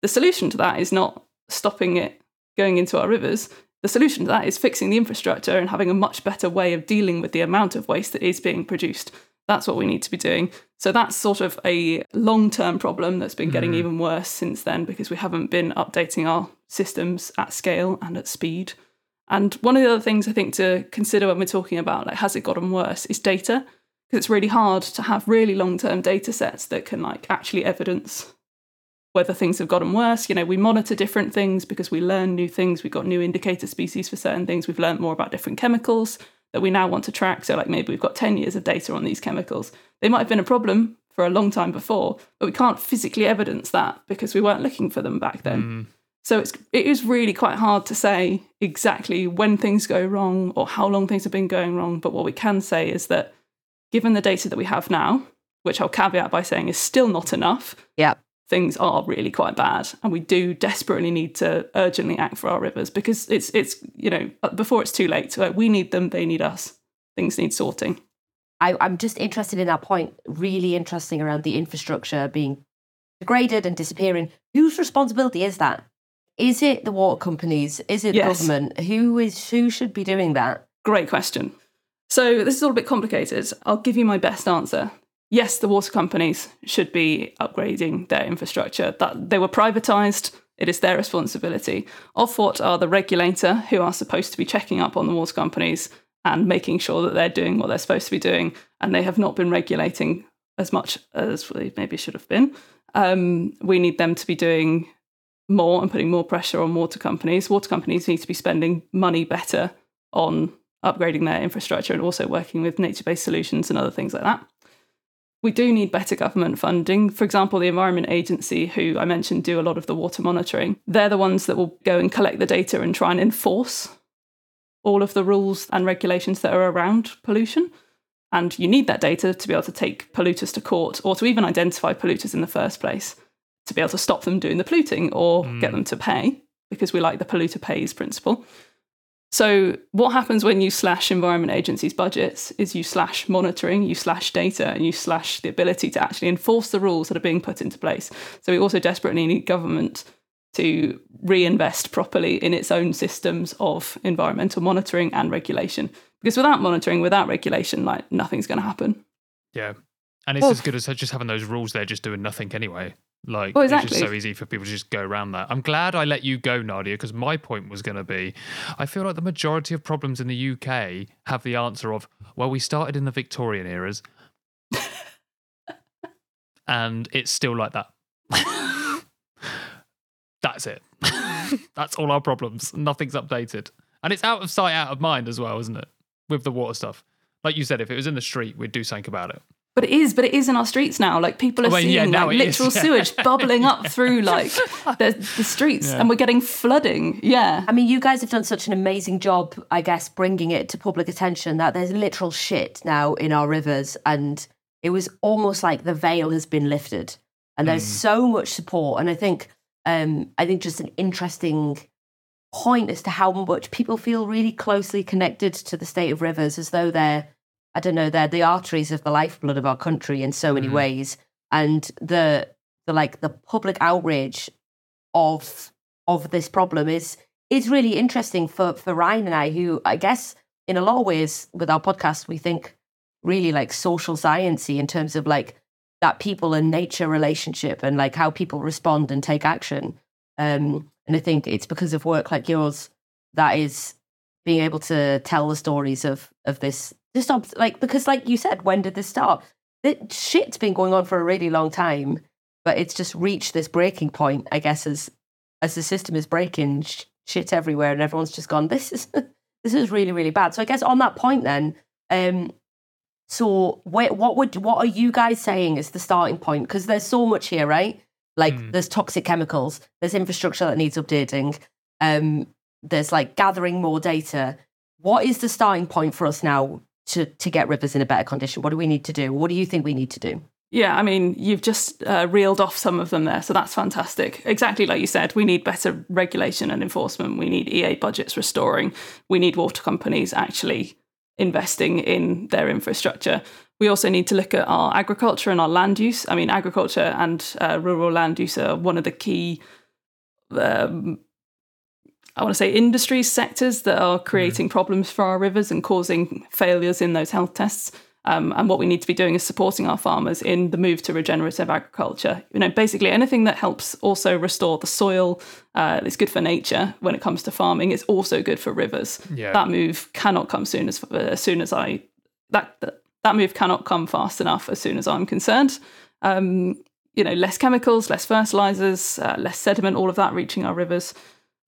The solution to that is not stopping it going into our rivers. The solution to that is fixing the infrastructure and having a much better way of dealing with the amount of waste that is being produced. That's what we need to be doing. So that's sort of a long term problem that's been getting mm-hmm. even worse since then because we haven't been updating our systems at scale and at speed. And one of the other things I think to consider when we're talking about like has it gotten worse is data because it's really hard to have really long term data sets that can like actually evidence whether things have gotten worse. You know, we monitor different things because we learn new things. We've got new indicator species for certain things. We've learned more about different chemicals that we now want to track. So, like maybe we've got 10 years of data on these chemicals. They might have been a problem for a long time before, but we can't physically evidence that because we weren't looking for them back then. Mm. So it's it is really quite hard to say exactly when things go wrong or how long things have been going wrong. But what we can say is that given the data that we have now, which I'll caveat by saying is still not enough, Yeah. Things are really quite bad, and we do desperately need to urgently act for our rivers because it's it's you know before it's too late. So we need them, they need us. Things need sorting. I, I'm just interested in that point, really interesting around the infrastructure being degraded and disappearing. Whose responsibility is that? Is it the water companies? Is it the Yes. government? Who is who should be doing that? Great question. So this is all a bit complicated. I'll give you my best answer. Yes, the water companies should be upgrading their infrastructure. That they were privatized. It is their responsibility. Ofwat are the regulator who are supposed to be checking up on the water companies and making sure that they're doing what they're supposed to be doing. And they have not been regulating as much as they maybe should have been. Um, we need them to be doing more and putting more pressure on water companies. Water companies need to be spending money better on upgrading their infrastructure and also working with nature based solutions and other things like that. We do need better government funding. For example, the Environment Agency, who I mentioned do a lot of the water monitoring, they're the ones that will go and collect the data and try and enforce all of the rules and regulations that are around pollution. And you need that data to be able to take polluters to court or to even identify polluters in the first place, to be able to stop them doing the polluting or get mm. them to pay, because we like the polluter pays principle. So, what happens when you slash environment agencies' budgets is you slash monitoring, you slash data, and you slash the ability to actually enforce the rules that are being put into place. So, we also desperately need government to reinvest properly in its own systems of environmental monitoring and regulation. Because without monitoring, without regulation, like nothing's going to happen. Yeah. And it's Well- as good as just having those rules there, just doing nothing anyway. Like, Well, it's just so easy for people to just go around that. I'm glad I let you go, Nadia, because my point was going to be I feel like the majority of problems in the UK have the answer of, well, we started in the Victorian eras and it's still like that. That's it. That's all our problems. Nothing's updated. And it's out of sight, out of mind as well, isn't it? With the water stuff. Like you said, if it was in the street, we'd do something about it. But it is, but it is in our streets now. Like people are Well, yeah, seeing now like it is, literal yeah. sewage bubbling up through like the, the streets, Yeah. and we're getting flooding. Yeah, I mean, you guys have done such an amazing job, I guess, bringing it to public attention that there's literal shit now in our rivers. And it was almost like the veil has been lifted. And there's so much support. And I think, um, I think just an interesting point as to how much people feel really closely connected to the state of rivers as though they're, I don't know, they're the arteries of the lifeblood of our country in so many Mhm. ways. And the, the like the public outrage of of this problem is is really interesting for for Ryan and I, who I guess in a lot of ways with our podcast we think really like social sciencey in terms of like that people and nature relationship and like how people respond and take action. Um, and I think it's because of work like yours that is being able to tell the stories of of this. Just ob- like because like you said, when did this start? The shit's been going on for a really long time, but it's just reached this breaking point. I guess as as the system is breaking, sh- shit everywhere, and everyone's just gone. This is this is really really bad. So I guess on that point, then, um, so wait, what would what are you guys saying is the starting point? Because there's so much here, right? Like Mm. there's toxic chemicals, there's infrastructure that needs updating, um, there's like gathering more data. What is the starting point for us now to to get rivers in a better condition? What do we need to do? What do you think we need to do? yeah. I mean, you've just uh, reeled off some of them there, so that's fantastic. Exactly like you said, we need better regulation and enforcement. We need EA budgets restoring. We need water companies actually investing in their infrastructure. We also need to look at our agriculture and our land use. I mean, agriculture and uh, rural land use are one of the key, um, I want to say, industry sectors that are creating problems for our rivers and causing failures in those health tests. Um, and what we need to be doing is supporting our farmers in the move to regenerative agriculture. You know, basically anything that helps also restore the soil uh, is good for nature when it comes to farming. It's also good for rivers Yeah. that move cannot come soon as as soon as I that that, that move cannot come fast enough as soon as I'm concerned. Um, you know, less chemicals, less fertilizers, uh, less sediment, all of that reaching our rivers.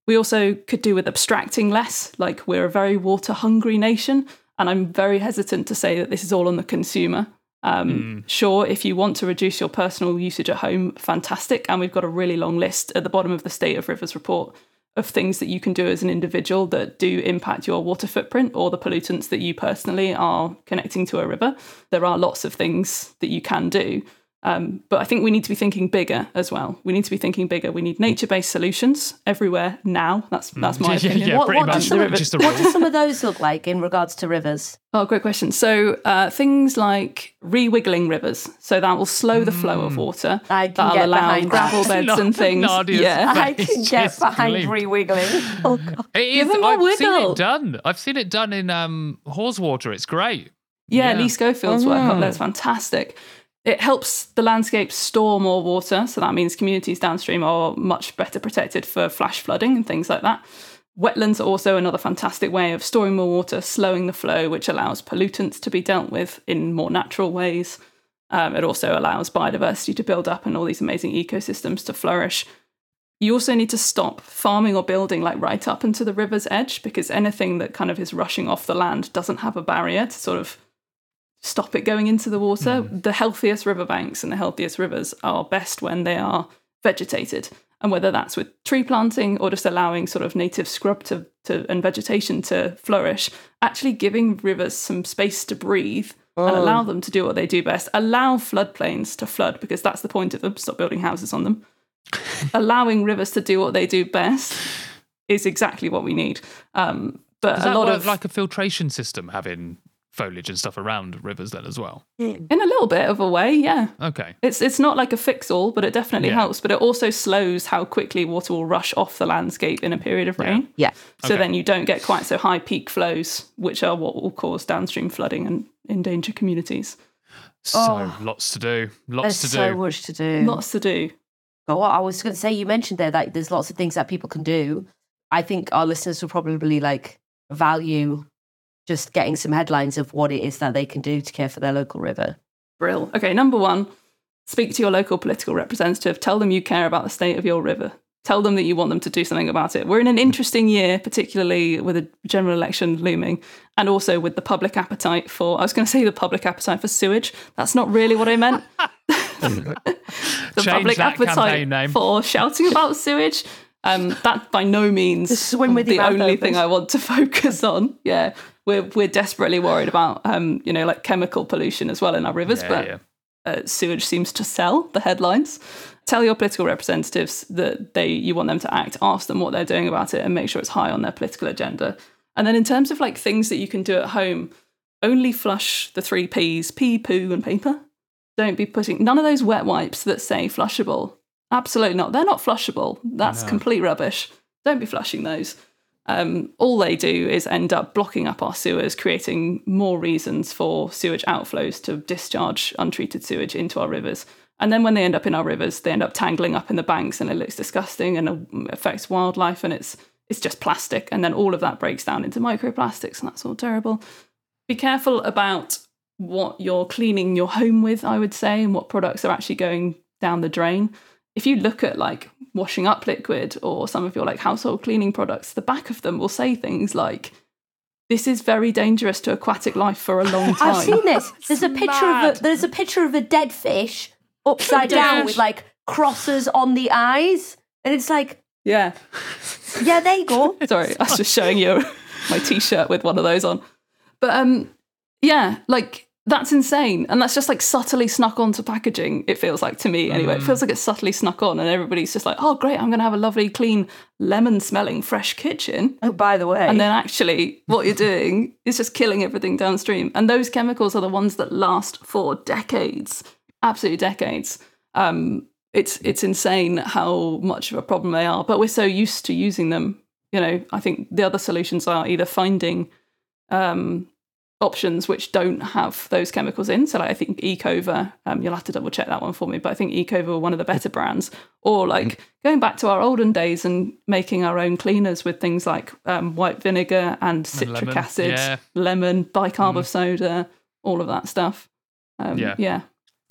We also could do with abstracting less. Like we're a very water hungry nation, and I'm very hesitant to say that this is all on the consumer. Um, Sure, if you want to reduce your personal usage at home, fantastic. And we've got a really long list at the bottom of the State of Rivers report of things that you can do as an individual that do impact your water footprint or the pollutants that you personally are connecting to a river. There are lots of things that you can do. Um, but I think we need to be thinking bigger as well. We need to be thinking bigger. We need nature-based solutions everywhere now. That's that's my Yeah, yeah, opinion. yeah, what, what, much. does some, The river- just a what do some of those look like in regards to rivers? Oh, great question. So uh, things like re-wiggling rivers, so that will slow the flow of water. I can That'll get allow behind gravel that. beds and things. Nadia's yeah, I can get just behind gleamed. re-wiggling. Oh, God. It is. Give him a I've seen it done. I've seen it done in um, Haweswater. It's great. Yeah, Yeah. Lee Schofield's work up Oh. there is fantastic. It helps the landscape store more water, so that means communities downstream are much better protected for flash flooding and things like that. Wetlands are also another fantastic way of storing more water, slowing the flow, which allows pollutants to be dealt with in more natural ways. Um, it also allows biodiversity to build up and all these amazing ecosystems to flourish. You also need to stop farming or building like right up into the river's edge because anything that kind of is rushing off the land doesn't have a barrier to sort of stop it going into the water. The healthiest riverbanks and the healthiest rivers are best when they are vegetated. And whether that's with tree planting or just allowing sort of native scrub to, to and vegetation to flourish, actually giving rivers some space to breathe and allow them to do what they do best. Allow floodplains to flood because that's the point of them. Stop building houses on them. Allowing rivers to do what they do best is exactly what we need. Um, but Does a lot of like a filtration system having foliage and stuff around rivers then as well? Mm. in a little bit of a way, yeah. Okay. It's it's not like a fix all, but it definitely Yeah. helps. But it also slows how quickly water will rush off the landscape in a period of rain. Yeah. So Okay. then you don't get quite so high peak flows, which are what will cause downstream flooding and endanger communities. So Oh. lots to do. Lots There's to so do. much to do. Lots to do. But what I was going to say, you mentioned there that there's lots of things that people can do. I think our listeners will probably like value just getting some headlines of what it is that they can do to care for their local river. Brill. Okay, number one, speak to your local political representative. Tell them you care about the state of your river. Tell them that you want them to do something about it. We're in an interesting year, particularly with a general election looming, and also with the public appetite for, I was going to say the public appetite for sewage. That's not really what I meant. the Change public that appetite name. for shouting about sewage. Um, that by no means Just swim with the only open. thing I want to focus on. Yeah, we're we're desperately worried about um, you know like chemical pollution as well in our rivers, Yeah, but yeah. uh, sewage seems to sell the headlines. Tell your political representatives that they you want them to act. Ask them what they're doing about it, and make sure it's high on their political agenda. And then in terms of like things that you can do at home, only flush the three P's: pee, poo, and paper. Don't be putting none of those wet wipes that say flushable. Absolutely not. They're not flushable. That's complete rubbish. Don't be flushing those. Um, all they do is end up blocking up our sewers, creating more reasons for sewage outflows to discharge untreated sewage into our rivers. And then when they end up in our rivers, they end up tangling up in the banks, and it looks disgusting and uh, affects wildlife, and it's it's just plastic. And then all of that breaks down into microplastics, and that's all terrible. Be careful about what you're cleaning your home with, I would say, and what products are actually going down the drain if you look at like washing up liquid or some of your like household cleaning products, the back of them will say things like, "This is very dangerous to aquatic life for a long time." I've seen this. There's a picture mad. of a, there's a picture of a dead fish upside Dead down fish. with like crosses on the eyes, and it's like, Yeah, yeah, there you go. sorry, I was just showing you my t-shirt with one of those on. But um, yeah, like that's insane, and that's just like subtly snuck onto packaging. It feels like to me anyway. It feels like it's subtly snuck on, and everybody's just like, "Oh, great! I'm going to have a lovely, clean, lemon-smelling, fresh kitchen." Oh, by the way, And then actually, what you're doing is just killing everything downstream. And those chemicals are the ones that last for decades, absolutely decades. Um, it's it's insane how much of a problem they are, but we're so used to using them. You know, I think the other solutions are either finding um, options which don't have those chemicals in. So, like, I think Ecover, um, you'll have to double check that one for me, but I think Ecover are one of the better brands. Or like going back to our olden days and making our own cleaners with things like um, white vinegar and citric lemon, acid, yeah. lemon, bicarb of soda, all of that stuff. Um, Yeah. yeah.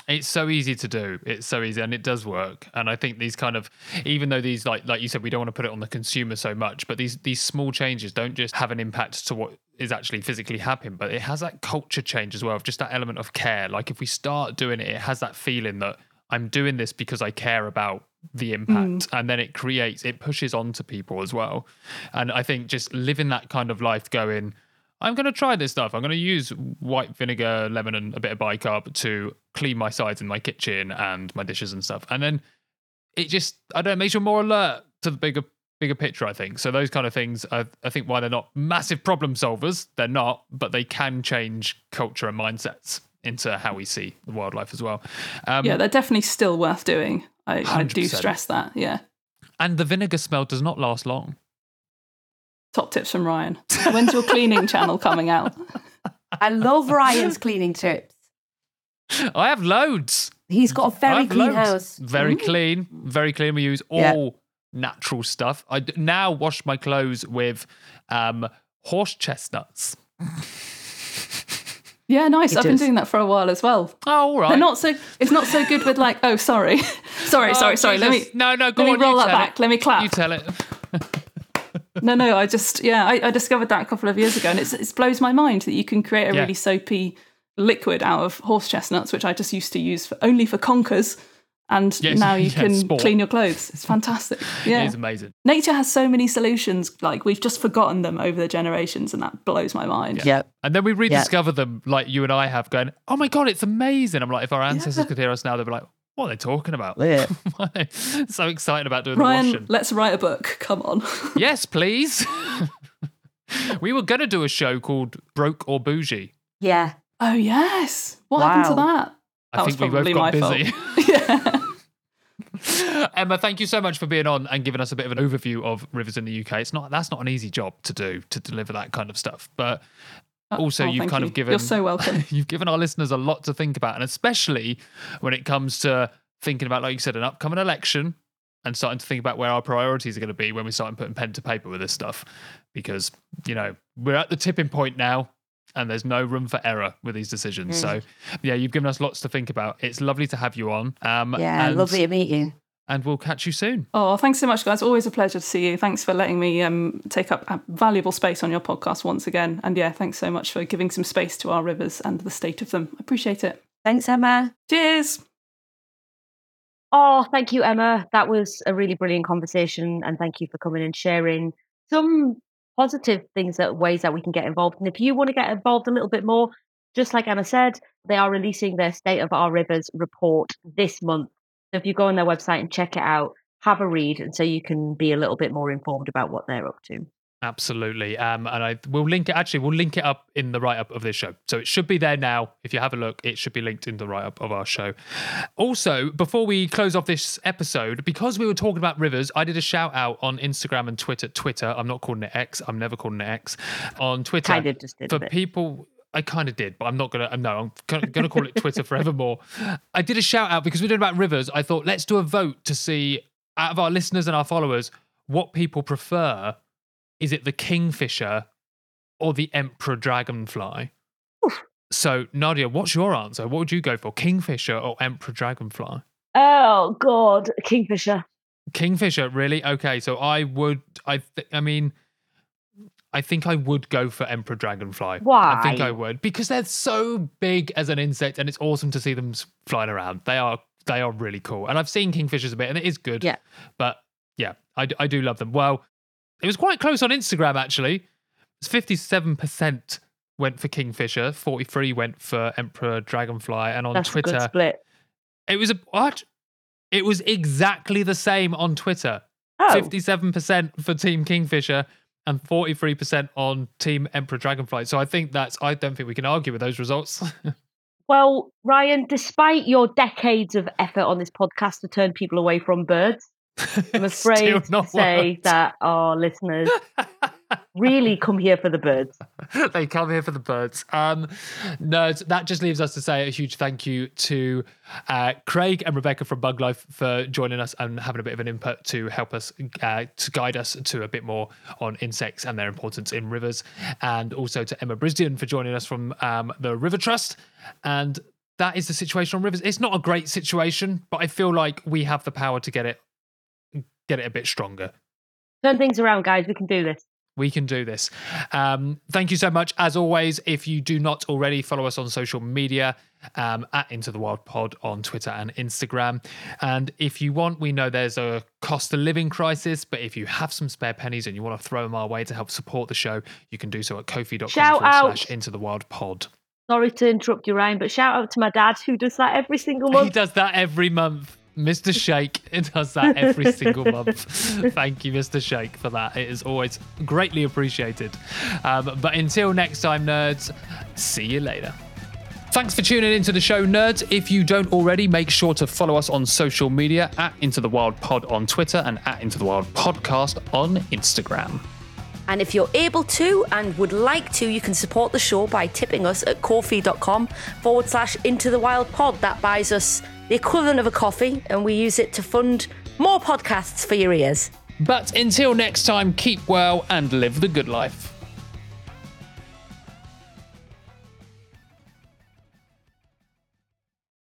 It's so easy to do. It's so easy, and it does work. And I think these kind of, even though these like like you said, we don't want to put it on the consumer so much, but these these small changes don't just have an impact to what is actually physically happening, but it has that culture change as well of just that element of care. Like if we start doing it, it has that feeling that I'm doing this because I care about the impact, mm. and then it creates it pushes on to people as well. And I think just living that kind of life, going. I'm going to try this stuff. I'm going to use white vinegar, lemon, and a bit of bicarb to clean my sides in my kitchen and my dishes and stuff. And then it just, I don't know, makes you more alert to the bigger bigger picture, I think. So those kind of things, I, I think why they're not massive problem solvers, they're not, but they can change culture and mindsets into how we see the wildlife as well. Um, yeah, they're definitely still worth doing. I, I do stress that. Yeah. and the vinegar smell does not last long. Top tips from Ryan. When's your cleaning channel coming out? I love Ryan's cleaning tips. I have loads. He's got a very clean loads. house. Very clean, very clean. We use all Yeah. natural stuff. I now wash my clothes with um, horse chestnuts. Yeah, nice. It I've been doing that for a while as well. Oh, all right. They're not so. It's not so good with like. Oh, sorry, sorry, Oh, sorry, sorry. Let me. No, no, go let me on. you roll that tell back. It. Let me clap. You tell it. No, no. I just yeah. I, I discovered that a couple of years ago, and it's it blows my mind that you can create a Yeah. really soapy liquid out of horse chestnuts, which I just used to use for, only for conkers. And Yes, now you yeah, can sport. clean your clothes. It's fantastic. It Yeah. is amazing. Nature has so many solutions. Like we've just forgotten them over the generations, and that blows my mind. Yep. And then we rediscover them like you and I have going, oh my God, it's amazing. I'm like, if our ancestors could hear us now, they'd be like, what are they talking about? Yeah. Why are so excited about doing the Ryan, washing. let's write a book. Come on. yes, please. we were going to do a show called Broke or Bougie. Yeah. oh yes. What happened to that? I That think was we both probably got my busy. yeah. Emma, thank you so much for being on and giving us a bit of an overview of rivers in the UK. It's not that's not an easy job to do to deliver that kind of stuff, but also Oh, you've kind you. of given You're so welcome. you've given our listeners a lot to think about, and especially when it comes to thinking about, like you said, an upcoming election and starting to think about where our priorities are going to be when we start putting pen to paper with this stuff, because you know we're at the tipping point now. And there's no room for error with these decisions. So, yeah, you've given us lots to think about. It's lovely to have you on. Um, Yeah. Lovely to meet you. And we'll catch you soon. Oh, thanks so much, guys. Always a pleasure to see you. Thanks for letting me um, take up a valuable space on your podcast once again. And yeah, thanks so much for giving some space to our rivers and the state of them. I appreciate it. Thanks, Emma. Cheers. Oh, thank you, Emma. That was a really brilliant conversation, and thank you for coming and sharing some positive things that ways that we can get involved. And if you want to get involved a little bit more, just like Emma said, they are releasing their State of Our Rivers report this month. If you go on their website and check it out, have a read, and so you can be a little bit more informed about what they're up to. Absolutely. Um, and I will link it. Actually, we'll link it up in the write up of this show. So it should be there now. If you have a look, it should be linked in the write up of our show. Also, before we close off this episode, because we were talking about rivers, I did a shout out on Instagram and Twitter. Twitter. I'm not calling it X. I'm never calling it X. On Twitter, Kind of just did a for people. I kind of did, but I'm not gonna. No, I'm gonna, call it Twitter forevermore. I did a shout out because we're doing about rivers. I thought let's do a vote to see out of our listeners and our followers what people prefer. Is it the kingfisher or the emperor dragonfly? So Nadia, what's your answer? What would you go for, kingfisher or emperor dragonfly? Oh God, Kingfisher. Kingfisher, really? Okay, so I would. I. Th- I mean. I think I would go for Emperor Dragonfly. Why? I think I would because they're so big as an insect, and it's awesome to see them flying around. They are they are really cool, and I've seen kingfishers a bit, and it is good. Yeah. but yeah, I, I do love them. Well, it was quite close on Instagram actually. It's fifty seven percent went for kingfisher, forty three went for Emperor Dragonfly, and on That's Twitter split. it was a what? It was exactly the same on Twitter. Oh, Fifty-seven percent for Team Kingfisher and forty-three percent on Team Emperor Dragonfly. So I think that's. I don't think we can argue with those results. Well, Ryan, despite your decades of effort on this podcast to turn people away from birds, I'm afraid to say worked. that our listeners really come here for the birds. they come here for the birds. Um, no, that just leaves us to say a huge thank you to uh, Craig and Rebecca from Bug Life for joining us and having a bit of an input to help us uh, to guide us to a bit more on insects and their importance in rivers, and also to Emma Brisdion for joining us from um, the River Trust. And that is the situation on rivers. It's not a great situation, but I feel like we have the power to get it get it a bit stronger. Turn things around, guys. We can do this. We can do this. Um, thank you so much. As always, if you do not already follow us on social media, um, at Into the Wild Pod on Twitter and Instagram. And if you want, we know there's a cost of living crisis, but if you have some spare pennies and you want to throw them our way to help support the show, you can do so at ko-fi.com Shout forward out. slash Into the Wild Pod. Sorry to interrupt you, Ryan, but shout out to my dad who does that every single month. He does that every month. Mr. Shake does that every single month. Thank you, Mr. Shake, for that. It is always greatly appreciated. Um, but until next time, nerds, see you later. Thanks for tuning into the show, nerds. If you don't already, make sure to follow us on social media at Into the Wild Pod on Twitter and at Into the Wild Podcast on Instagram. And if you're able to and would like to, you can support the show by tipping us at ko-fi.com forward slash into the wild pod. That buys us the equivalent of a coffee, and we use it to fund more podcasts for your ears. But until next time, keep well and live the good life.